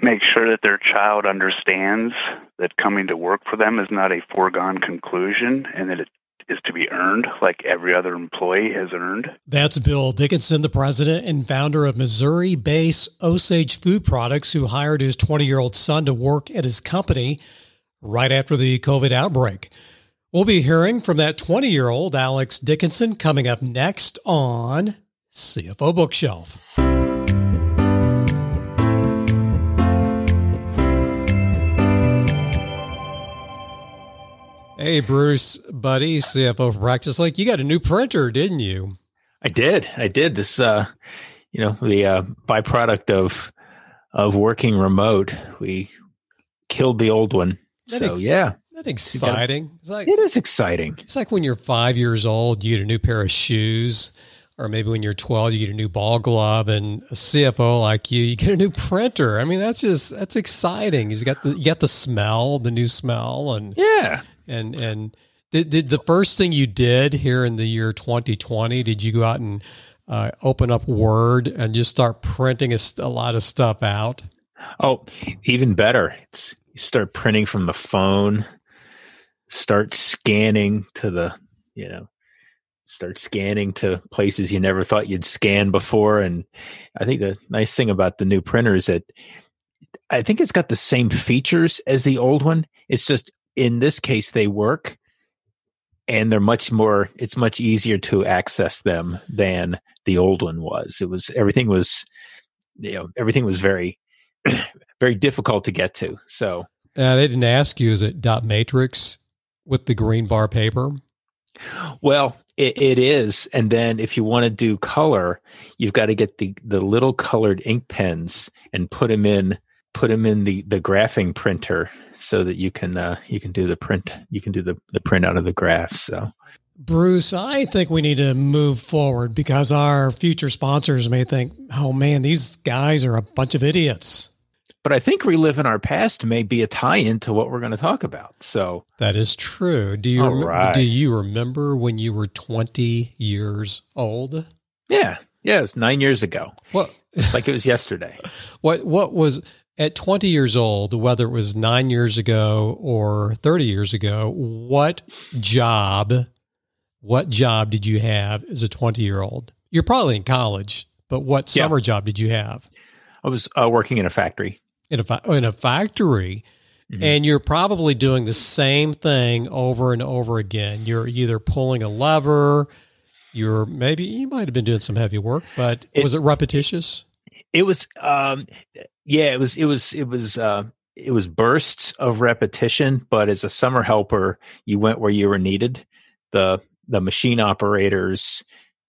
make sure that their child understands that coming to work for them is not a foregone conclusion and that it is to be earned like every other employee has earned. That's Bill Dickinson, the president and founder of Missouri based Osage Food Products, who hired his 20 year old son to work at his company right after the COVID outbreak. We'll be hearing from that 20 year old Alex Dickinson coming up next on CFO Bookshelf. Hey, Bruce, buddy, CFO for Practice Link. You got a new printer, didn't you? I did. I did. This, uh, you know, the uh, byproduct of of working remote, we killed the old one. That so ex- yeah, that exciting. It's like it is exciting. It's like when you're five years old, you get a new pair of shoes, or maybe when you're 12, you get a new ball glove, and a CFO like you, you get a new printer. I mean, that's just that's exciting. You got the you got the smell, the new smell, and yeah, and and did, did the first thing you did here in the year 2020 did you go out and uh, open up word and just start printing a, a, lot of stuff out? Oh even better. It's you start printing from the phone start scanning to the you know start scanning to places you never thought you'd scan before. And i think the nice thing about the new printer is that i think it's got the same features as the old one. It's just in this case they work and they're much more it's much easier to access them than the old one was. It was everything was you know everything was very very difficult to get to so. Uh, they didn't ask you is it dot matrix with the green bar paper? Well it, it is and then if you want to do color you've got to get the the little colored ink pens and put them in put them in the the graphing printer so that you can uh, you can do the print you can do the, the print out of the graphs so Bruce, I think we need to move forward because our future sponsors may think, oh man, these guys are a bunch of idiots. But I think reliving our past may be a tie in to what we're going to talk about. So that is true. Do you rem- right. do you remember when you were 20 years old? Yeah. Yeah, it was nine years ago. Well, like it was yesterday. What what was at 20 years old, whether it was nine years ago or 30 years ago, what job, what job did you have as a 20 year old? You're probably in college, but what yeah. summer job did you have? I was uh, working in a factory. In a, fa- in a factory. Mm-hmm. And you're probably doing the same thing over and over again. You're either pulling a lever, you're maybe, you might have been doing some heavy work, but it, was it repetitious? It was, um, yeah, it was it was it was uh it was bursts of repetition, but as a summer helper, you went where you were needed. The the machine operators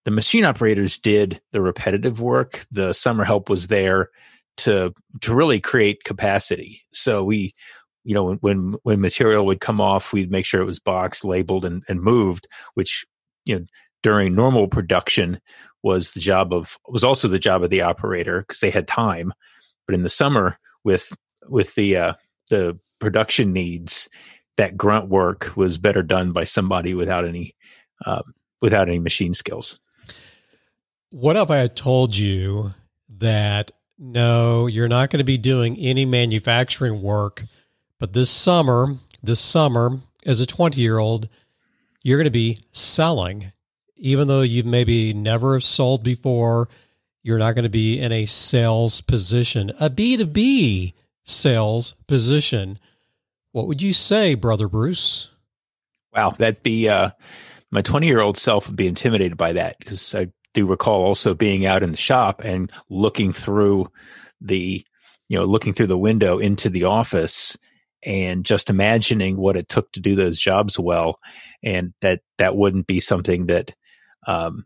the machine operators did the repetitive work. The summer help was there to to really create capacity. So we you know when when, material would come off, we'd make sure it was boxed, labeled and, and moved, which you know during normal production was the job of was also the job of the operator because they had time but in the summer, with with the uh, the production needs, that grunt work was better done by somebody without any uh, without any machine skills. What if I had told you that no, you're not going to be doing any manufacturing work, but this summer, this summer, as a 20 year old, you're going to be selling, even though you've maybe never sold before you're not going to be in a sales position, a B2B sales position. What would you say, Brother Bruce? Wow, that'd be uh, my 20 year old self would be intimidated by that because I do recall also being out in the shop and looking through the, you know, looking through the window into the office and just imagining what it took to do those jobs well. And that, that wouldn't be something that, um,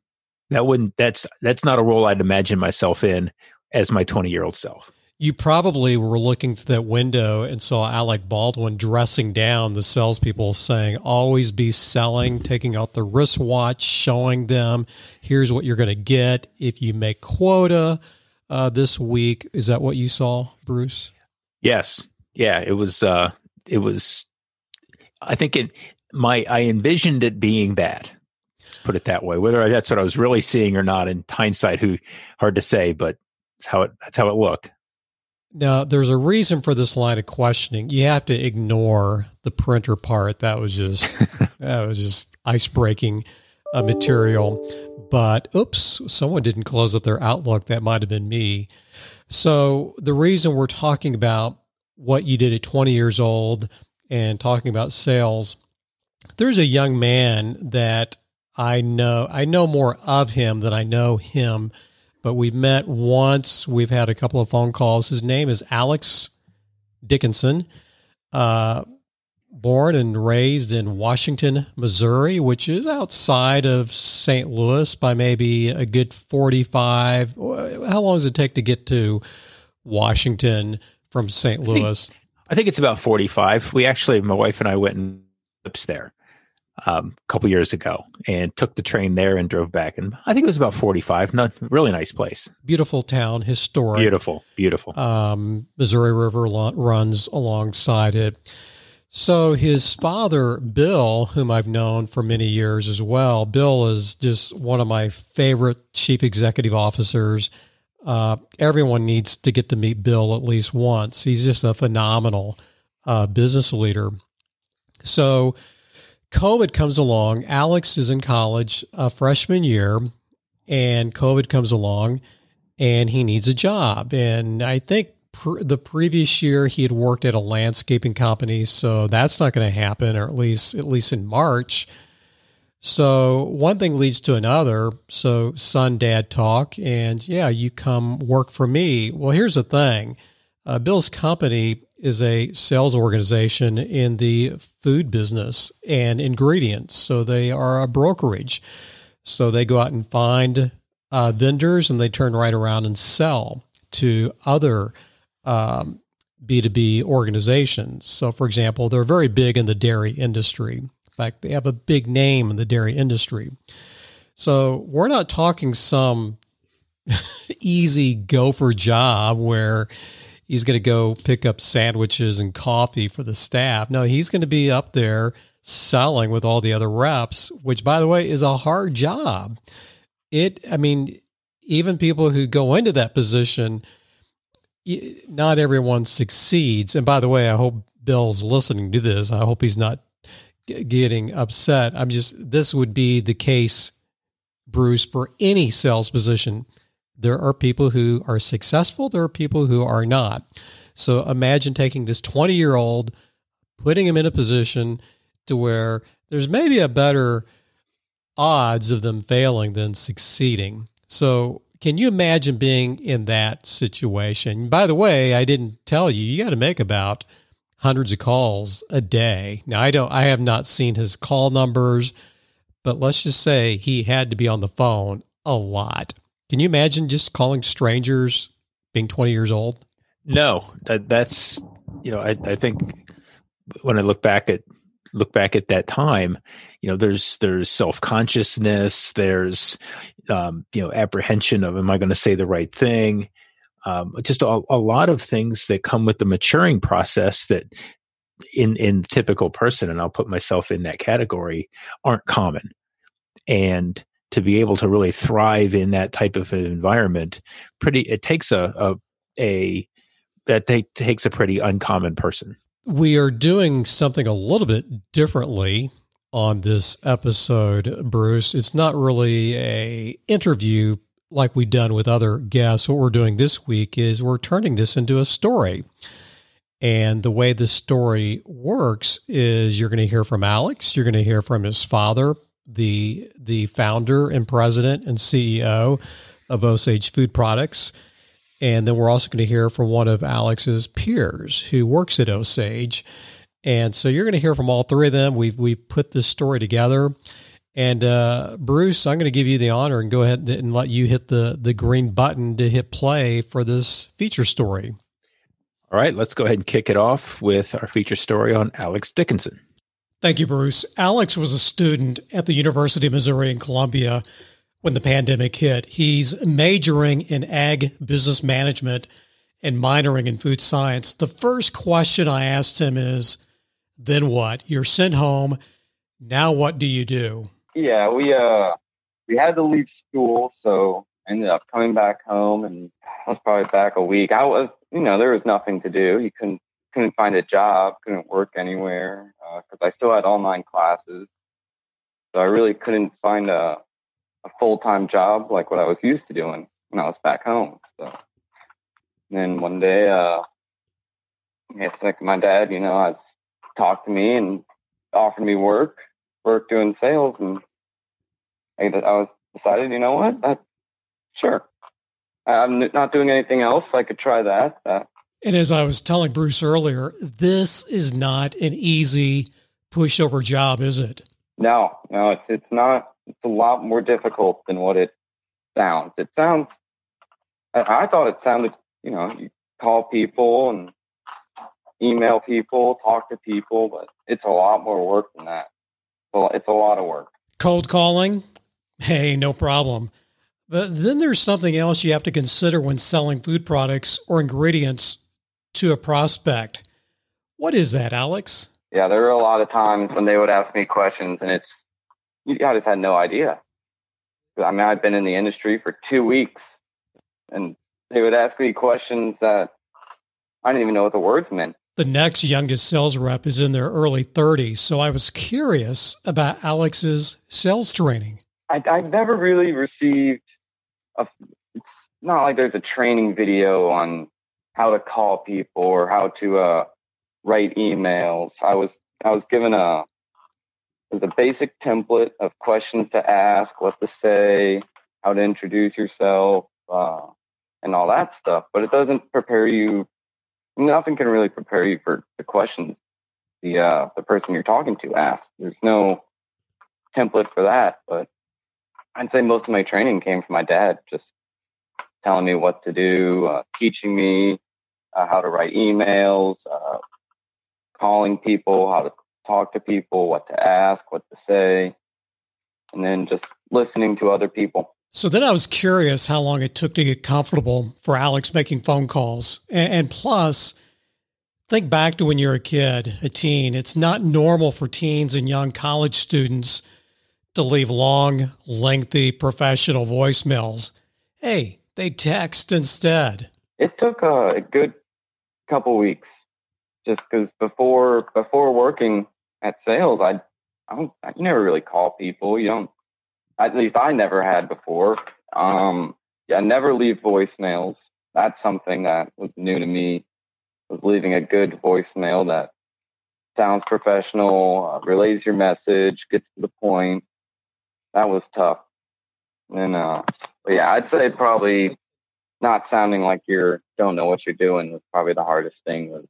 that wouldn't that's that's not a role I'd imagine myself in as my 20 year old self. You probably were looking through that window and saw Alec Baldwin dressing down the salespeople, saying, "Always be selling," taking out the wristwatch, showing them, "Here's what you're going to get if you make quota uh, this week." Is that what you saw, Bruce? Yes. Yeah. It was. uh It was. I think it. My I envisioned it being that put it that way. Whether that's what I was really seeing or not in hindsight, who hard to say, but that's how it that's how it looked. Now, there's a reason for this line of questioning. You have to ignore the printer part. That was just that was just ice breaking uh, material. But oops, someone didn't close up their Outlook. That might have been me. So the reason we're talking about what you did at 20 years old and talking about sales, there's a young man that I know. I know more of him than I know him but we've met once. We've had a couple of phone calls. His name is Alex Dickinson, uh, born and raised in Washington, Missouri, which is outside of St. Louis by maybe a good 45. How long does it take to get to Washington from St. Louis? I think, I think it's about 45. We actually, my wife and I went and trips there um, a couple years ago and took the train there and drove back. And I think it was about 45. Not really nice place. Beautiful town, historic. Beautiful, beautiful. Um, Missouri River lo- runs alongside it. So his father, Bill, whom I've known for many years as well, Bill is just one of my favorite chief executive officers. Uh, everyone needs to get to meet Bill at least once. He's just a phenomenal uh, business leader. So COVID comes along. Alex is in college, a freshman year, and COVID comes along and he needs a job. And I think pr- the previous year he had worked at a landscaping company, so that's not going to happen, or at least at least in March. So one thing leads to another. So son, dad talk, and yeah, you come work for me. Well, here's the thing: uh, Bill's company is a sales organization in the food business and ingredients. So they are a brokerage. So they go out and find uh, vendors and they turn right around and sell to other um, B2B organizations. So, for example, they're very big in the dairy industry. In fact, they have a big name in the dairy industry. So, we're not talking some easy gopher job where he's going to go pick up sandwiches and coffee for the staff. No, he's going to be up there selling with all the other reps, which by the way is a hard job. It, I mean, even people who go into that position, not everyone succeeds. And by the way, I hope Bill's listening to this. I hope he's not getting upset. I'm just, this would be the case, Bruce, for any sales position there are people who are successful, there are people who are not. So imagine taking this 20 year old, putting him in a position to where there's maybe a better odds of them failing than succeeding. So can you imagine being in that situation? By the way, I didn't tell you, you got to make about hundreds of calls a day. Now I don't I have not seen his call numbers, but let's just say he had to be on the phone a lot. Can you imagine just calling strangers being 20 years old? No, that, that's, you know, I, I think when I look back at, look back at that time, you know, there's, there's self-consciousness, there's, um, you know, apprehension of, am I going to say the right thing? Um, just a, a lot of things that come with the maturing process that in, in typical person, and I'll put myself in that category, aren't common. And, to be able to really thrive in that type of an environment pretty it takes a a, a that takes a pretty uncommon person. We are doing something a little bit differently on this episode bruce. It's not really a interview like we've done with other guests. What we're doing this week is we're turning this into a story. And the way the story works is you're going to hear from alex you're going to hear from his father the the founder and president and CEO of Osage Food Products. And then we're also going to hear from one of Alex's peers who works at Osage. And so you're going to hear from all three of them. We've we've put this story together. And uh, Bruce, I'm going to give you the honor and go ahead and let you hit the the green button to hit play for this feature story. All right, let's go ahead and kick it off with our feature story on Alex Dickinson. Thank you, Bruce. Alex was a student at the University of Missouri in Columbia when the pandemic hit. He's majoring in ag business management and minoring in food science. The first question I asked him is, then what? You're sent home. Now what do you do? Yeah, we uh we had to leave school, so ended up coming back home and I was probably back a week. I was, you know, there was nothing to do. You couldn't couldn't find a job, couldn't work anywhere because uh, I still had online classes. So I really couldn't find a a full time job like what I was used to doing when I was back home. So and then one day, uh, it's like my dad, you know, talked to me and offered me work, work doing sales, and I, I was decided, you know what, that sure. I'm not doing anything else. I could try that. Uh, and as I was telling Bruce earlier, this is not an easy pushover job, is it? No, no, it's it's not. It's a lot more difficult than what it sounds. It sounds. I, I thought it sounded. You know, you call people and email people, talk to people, but it's a lot more work than that. Well, it's a lot of work. Cold calling, hey, no problem. But then there's something else you have to consider when selling food products or ingredients to a prospect. What is that, Alex? Yeah, there were a lot of times when they would ask me questions, and it's I just had no idea. I mean, I've been in the industry for two weeks, and they would ask me questions that I didn't even know what the words meant. The next youngest sales rep is in their early 30s, so I was curious about Alex's sales training. I, I've never really received a. It's not like there's a training video on how to call people or how to uh, write emails. I was I was given a a basic template of questions to ask, what to say, how to introduce yourself, uh, and all that stuff. But it doesn't prepare you. Nothing can really prepare you for the questions the uh, the person you're talking to asks. There's no template for that. But I'd say most of my training came from my dad, just telling me what to do, uh, teaching me uh, how to write emails, uh, calling people, how to talk to people, what to ask, what to say, and then just listening to other people. So then I was curious how long it took to get comfortable for Alex making phone calls. And, and plus, think back to when you're a kid, a teen. It's not normal for teens and young college students to leave long, lengthy professional voicemails. Hey, they text instead. It took a, a good couple weeks just because before before working at sales, I I don't you never really call people. You don't. At least I never had before. Um, yeah, never leave voicemails. That's something that was new to me. Was leaving a good voicemail that sounds professional, uh, relays your message, gets to the point. That was tough. And uh, yeah, I'd say probably not sounding like you don't know what you're doing was probably the hardest thing.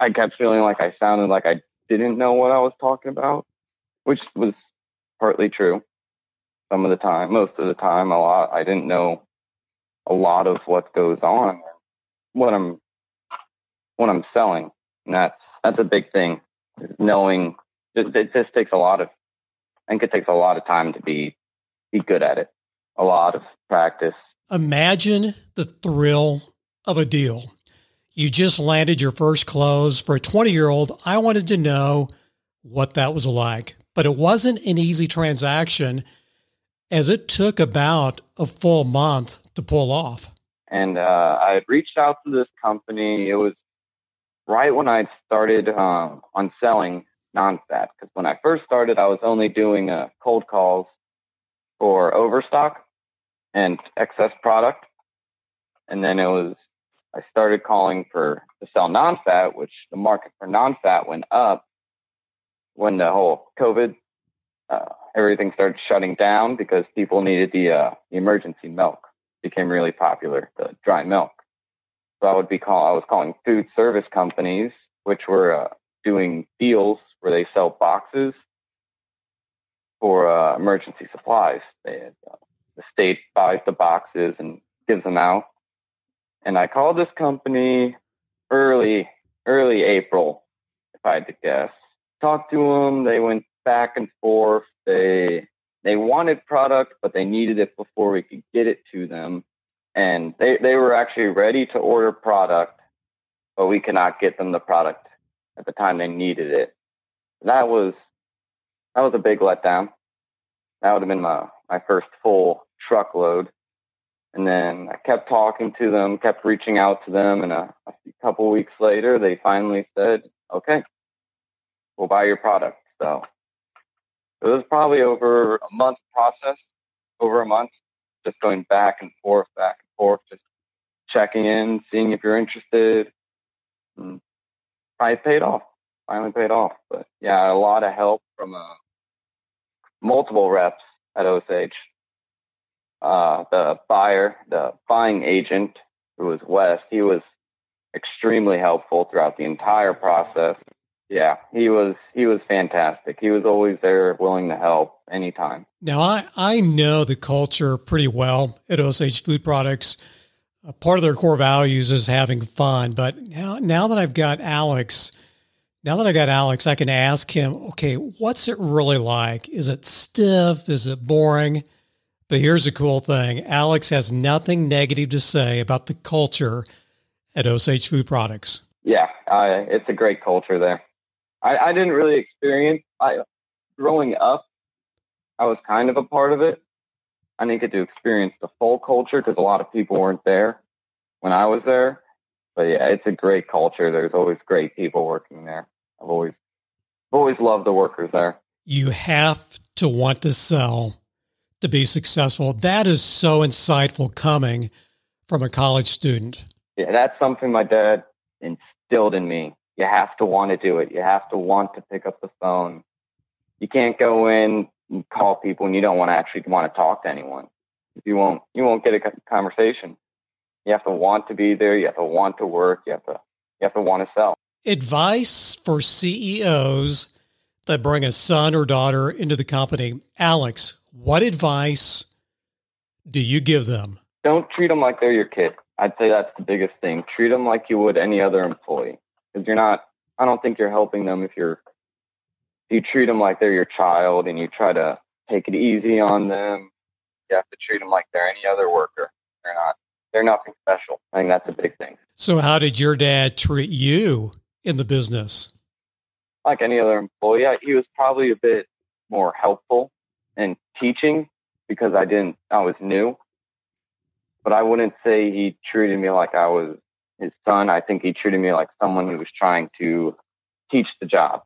I kept feeling like I sounded like I didn't know what I was talking about, which was partly true. Some of the time, most of the time, a lot, I didn't know a lot of what goes on, what I'm, what I'm selling. And that's, that's a big thing. Knowing it, it just takes a lot of, I think it takes a lot of time to be, be good at it. A lot of practice. Imagine the thrill of a deal you just landed your first close for a 20 year old. I wanted to know what that was like, but it wasn't an easy transaction as it took about a full month to pull off. And uh, I had reached out to this company. It was right when I started um, on selling non-fat because when I first started, I was only doing uh, cold calls for overstock and excess product. And then it was I started calling for to sell non-fat, which the market for non-fat went up when the whole COVID, uh, everything started shutting down because people needed the, uh, the emergency milk. It became really popular, the dry milk. So I would be call I was calling food service companies, which were uh, doing deals where they sell boxes for uh, emergency supplies. They had, uh, the state buys the boxes and gives them out and I called this company early, early April, if I had to guess. Talked to them. They went back and forth. They they wanted product, but they needed it before we could get it to them. And they, they were actually ready to order product, but we could not get them the product at the time they needed it. That was that was a big letdown. That would have been my, my first full truckload. And then I kept talking to them, kept reaching out to them, and a, a couple weeks later, they finally said, "Okay, we'll buy your product." So it was probably over a month process, over a month, just going back and forth, back and forth, just checking in, seeing if you're interested. And finally paid off. Finally paid off. But yeah, a lot of help from uh, multiple reps at Osage. Uh, the buyer, the buying agent, who was West, he was extremely helpful throughout the entire process. Yeah, he was he was fantastic. He was always there, willing to help anytime. Now I I know the culture pretty well at Osage Food Products. Uh, part of their core values is having fun, but now now that I've got Alex, now that I got Alex, I can ask him, okay, what's it really like? Is it stiff? Is it boring? But here's a cool thing Alex has nothing negative to say about the culture at Osage Food Products. Yeah, uh, it's a great culture there. I, I didn't really experience. I growing up, I was kind of a part of it. I didn't get to experience the full culture because a lot of people weren't there when I was there. But yeah, it's a great culture. There's always great people working there. I've always, always loved the workers there. You have to want to sell to be successful. That is so insightful coming from a college student. Yeah, that's something my dad instilled in me you have to want to do it. You have to want to pick up the phone. You can't go in and call people and you don't want to actually want to talk to anyone. You won't you won't get a conversation. You have to want to be there. You have to want to work. You have to you have to want to sell. Advice for CEOs that bring a son or daughter into the company. Alex, what advice do you give them? Don't treat them like they're your kid. I'd say that's the biggest thing. Treat them like you would any other employee because you're not. I don't think you're helping them if you're. You treat them like they're your child, and you try to take it easy on them. You have to treat them like they're any other worker. They're not. They're nothing special. I think that's a big thing. So, how did your dad treat you in the business? Like any other employee, he was probably a bit more helpful in teaching because I didn't. I was new, but I wouldn't say he treated me like I was his son, I think he treated me like someone who was trying to teach the job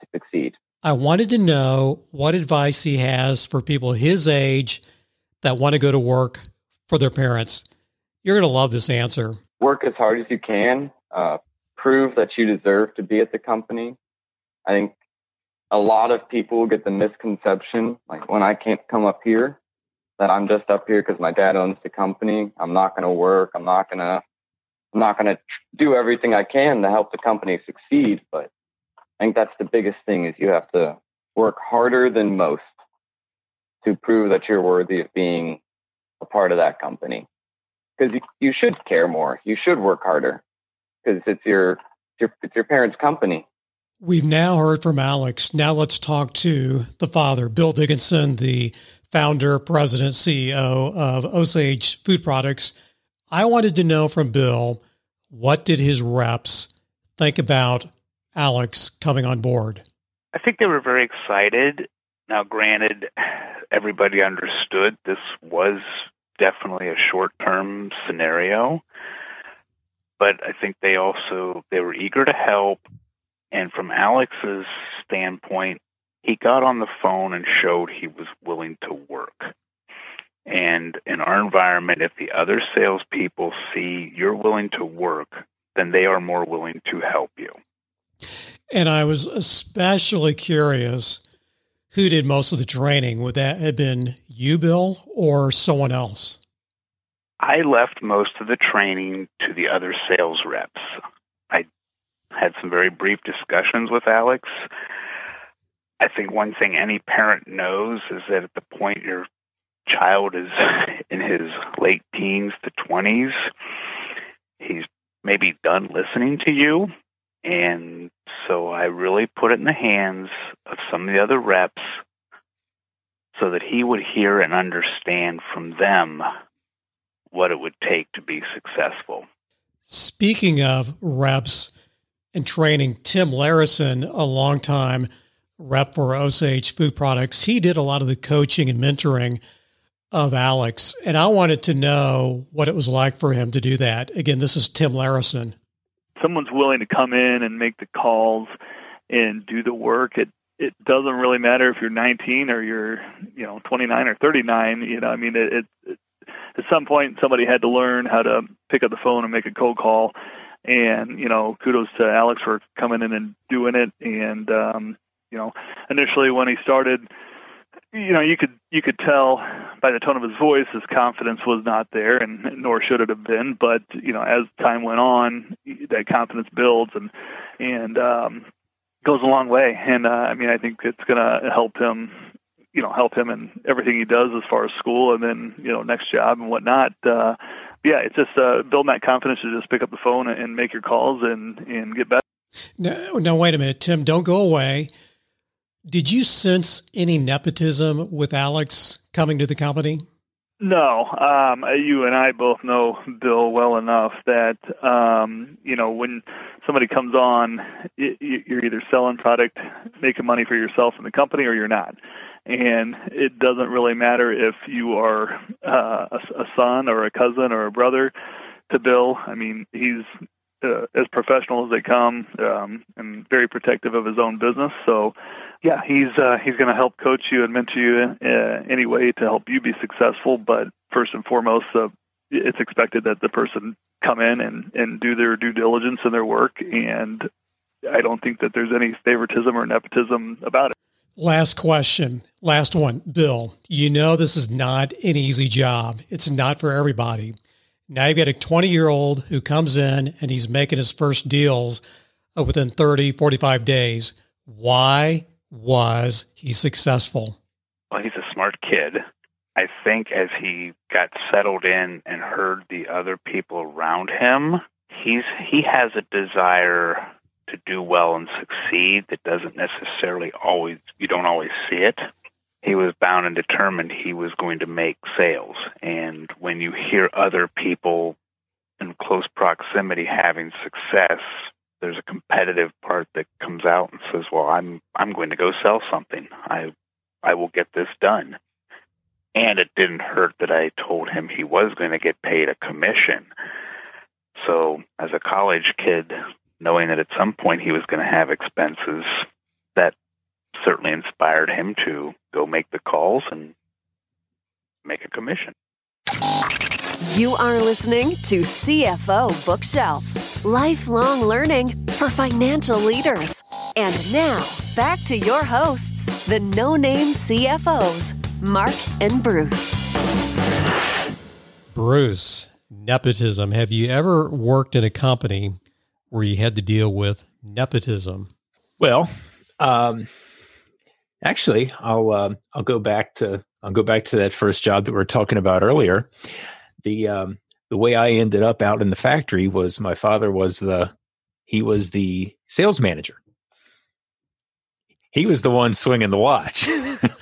to succeed. I wanted to know what advice he has for people his age that want to go to work for their parents. You're going to love this answer. Work as hard as you can. Uh, prove that you deserve to be at the company. I think a lot of people get the misconception, like when I can't come up here, that I'm just up here because my dad owns the company. I'm not going to work. I'm not going to I'm not going to do everything I can to help the company succeed, but I think that's the biggest thing is you have to work harder than most to prove that you're worthy of being a part of that company. Because you, you should care more. You should work harder because it's your, it's your it's your parents' company. We've now heard from Alex. Now let's talk to the father, Bill Dickinson, the founder, president, CEO of Osage Food Products. I wanted to know from Bill what did his reps think about Alex coming on board? I think they were very excited. Now, granted, everybody understood this was definitely a short-term scenario, but I think they also they were eager to help. And from Alex's standpoint, he got on the phone and showed he was willing to work. And in our environment, if the other salespeople see you're willing to work, then they are more willing to help you. And I was especially curious who did most of the training. Would that have been you, Bill, or someone else? I left most of the training to the other sales reps. I had some very brief discussions with Alex. I think one thing any parent knows is that at the point you're child is in his late teens to 20s, he's maybe done listening to you. And so I really put it in the hands of some of the other reps so that he would hear and understand from them what it would take to be successful. Speaking of reps and training, Tim Larison, a long time rep for Osage Food Products, he did a lot of the coaching and mentoring of Alex, and I wanted to know what it was like for him to do that. Again, this is Tim Larison. Someone's willing to come in and make the calls and do the work. It it doesn't really matter if you're 19 or you're you know 29 or 39. You know, I mean, it, it, it at some point somebody had to learn how to pick up the phone and make a cold call. And you know, kudos to Alex for coming in and doing it. And um, you know, initially when he started you know, you could you could tell by the tone of his voice his confidence was not there, and nor should it have been. But you know, as time went on, that confidence builds and and um, goes a long way. And uh, I mean, I think it's going to help him, you know, help him in everything he does as far as school and then you know next job and whatnot. Uh, yeah, it's just uh, building that confidence to just pick up the phone and make your calls and and get better. No, no, wait a minute, Tim. Don't go away. Did you sense any nepotism with Alex coming to the company? No, um, you and I both know Bill well enough that um, you know when somebody comes on, you're either selling product, making money for yourself and the company, or you're not. And it doesn't really matter if you are uh, a, a son or a cousin or a brother to Bill. I mean, he's uh, as professional as they come um, and very protective of his own business. So yeah, he's uh, he's going to help coach you and mentor you in, uh, anyway to help you be successful. But first and foremost, uh, it's expected that the person come in and and do their due diligence in their work. And I don't think that there's any favoritism or nepotism about it. Last question, last one, Bill. You know this is not an easy job. It's not for everybody. Now you've got a 20 year old who comes in and he's making his first deals uh, within 30, 45 days. Why was he successful? Well, he's a smart kid. I think as he got settled in and heard the other people around him, he's he has a desire to do well and succeed that doesn't necessarily always you don't always see it. He was bound and determined he was going to make sales. And when you hear other people in close proximity having success, there's a competitive part that comes out and says, "Well, I'm I'm going to go sell something. I I will get this done." And it didn't hurt that I told him he was going to get paid a commission. So, as a college kid, knowing that at some point he was going to have expenses, that certainly inspired him to go make the calls and make a commission. You are listening to CFO Bookshelf lifelong learning for financial leaders. And now, back to your hosts, the no name CFOs, Mark and Bruce. Bruce, nepotism. Have you ever worked in a company where you had to deal with nepotism? Well, um, actually, I'll uh, I'll go back to I'll go back to that first job that we were talking about earlier the um, the way I ended up out in the factory was my father was the he was the sales manager. He was the one swinging the watch.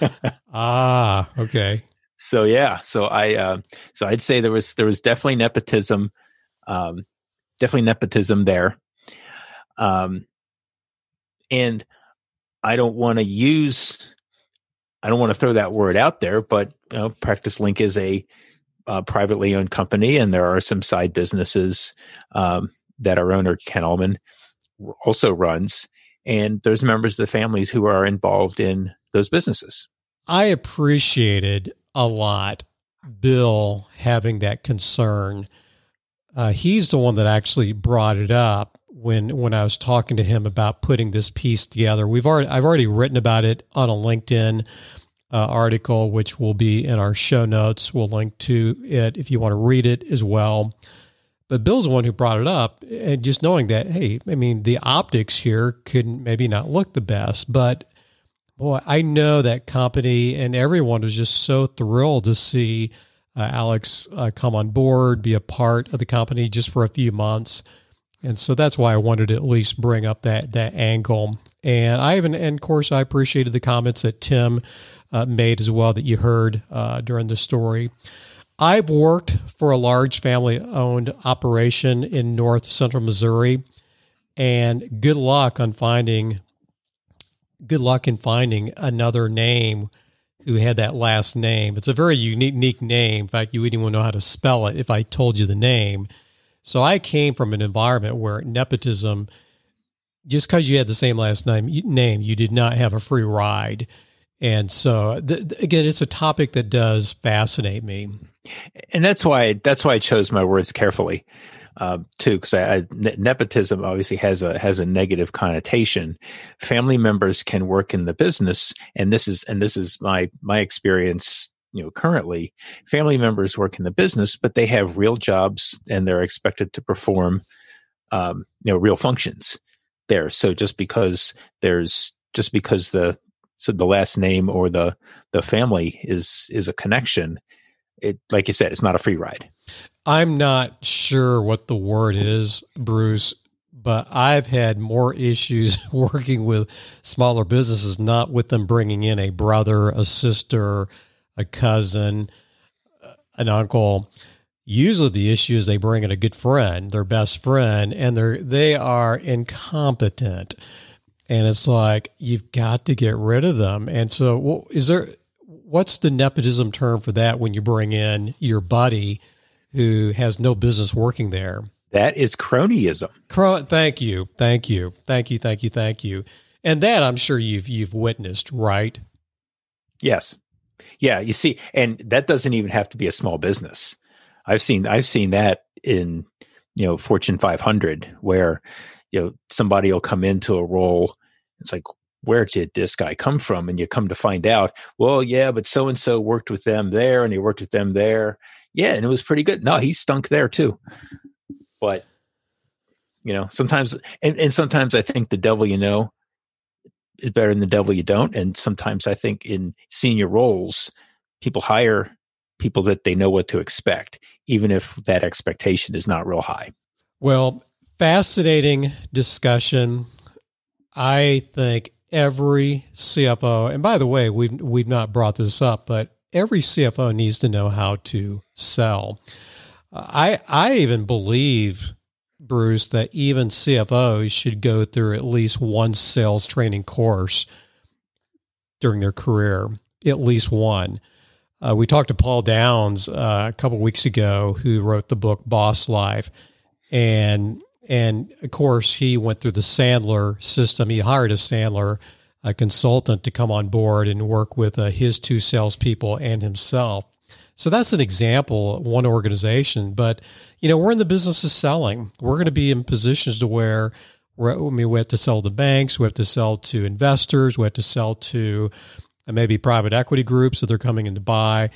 ah, okay. So yeah, so I uh, so I'd say there was there was definitely nepotism, um, definitely nepotism there, um, and I don't want to use I don't want to throw that word out there, but you know, Practice Link is a uh, privately owned company, and there are some side businesses um, that our owner Ken Ullman also runs, and there's members of the families who are involved in those businesses. I appreciated a lot Bill having that concern. Uh, he's the one that actually brought it up when when I was talking to him about putting this piece together. We've already I've already written about it on a LinkedIn uh, article, which will be in our show notes. We'll link to it if you want to read it as well. But Bill's the one who brought it up, and just knowing that, hey, I mean, the optics here could maybe not look the best, but boy, I know that company and everyone was just so thrilled to see uh, Alex uh, come on board, be a part of the company just for a few months. And so that's why I wanted to at least bring up that that angle. And I even, and of course, I appreciated the comments that Tim uh, made as well that you heard uh, during the story. I've worked for a large family owned operation in north central Missouri, and good luck on finding good luck in finding another name who had that last name. It's a very unique name. In fact, you wouldn't even know how to spell it if I told you the name. So I came from an environment where nepotism, just because you had the same last name, name, you did not have a free ride. And so, again, it's a topic that does fascinate me. And that's why that's why I chose my words carefully uh, too, because I, I, nepotism obviously has a has a negative connotation. Family members can work in the business, and this is and this is my my experience. You know, currently, family members work in the business, but they have real jobs, and they're expected to perform, um, you know, real functions there. So just because there's just because the so the last name or the the family is is a connection. It like you said it's not a free ride. I'm not sure what the word is, Bruce, but I've had more issues working with smaller businesses, not with them bringing in a brother, a sister, a cousin, uh, an uncle. Usually, the issue is they bring in a good friend, their best friend, and they're they are incompetent, and it's like you've got to get rid of them. And so, is there? What's the nepotism term for that when you bring in your buddy? who has no business working there. That is cronyism. Cro- thank you, thank you, thank you, thank you, thank you. And that I'm sure you've you've witnessed, right? Yes. Yeah, you see, and that doesn't even have to be a small business. I've seen I've seen that in you know Fortune 500 where you know somebody will come into a role. It's like, where did this guy come from? And you come to find out, well, yeah, but so and so worked with them there, and he worked with them there, yeah, and it was pretty good. No, he stunk there too. But you know, sometimes and, and sometimes I think the devil you know is better than the devil you don't. And sometimes I think in senior roles, people hire people that they know what to expect, even if that expectation is not real high. Well, fascinating discussion. I think every CFO, and by the way, we've we've not brought this up, but every CFO needs to know how to sell. I I even believe Bruce that even CFOs should go through at least one sales training course during their career, at least one. Uh, we talked to Paul Downs uh, a couple weeks ago, who wrote the book Boss Life, and and of course he went through the Sandler system. He hired a Sandler a consultant to come on board and work with uh, his two salespeople and himself. So that's an example, one organization. But you know, we're in the business of selling. We're going to be in positions to where we're, I mean, we have to sell to banks, we have to sell to investors, we have to sell to uh, maybe private equity groups that they're coming in to buy.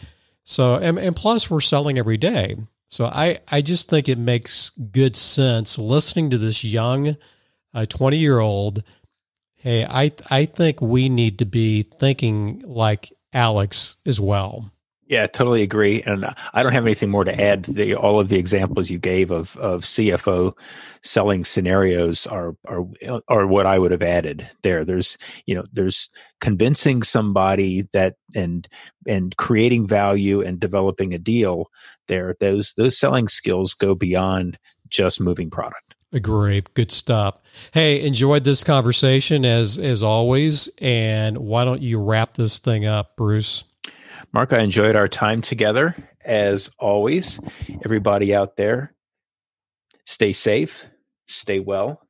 So, and, and plus, we're selling every day. So I, I just think it makes good sense listening to this young, 20 uh, year old Hey, I I think we need to be thinking like Alex as well. Yeah, totally agree. And I don't have anything more to add. The, all of the examples you gave of, of CFO selling scenarios are, are, are what I would have added there. There's, you know, there's convincing somebody that and, and creating value and developing a deal there. Those, those selling skills go beyond just moving product. Agree. Good stuff. Hey, enjoyed this conversation as as always. And why don't you wrap this thing up, Bruce? Mark, I enjoyed our time together as always. Everybody out there, stay safe, stay well,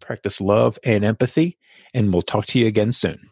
practice love and empathy, and we'll talk to you again soon.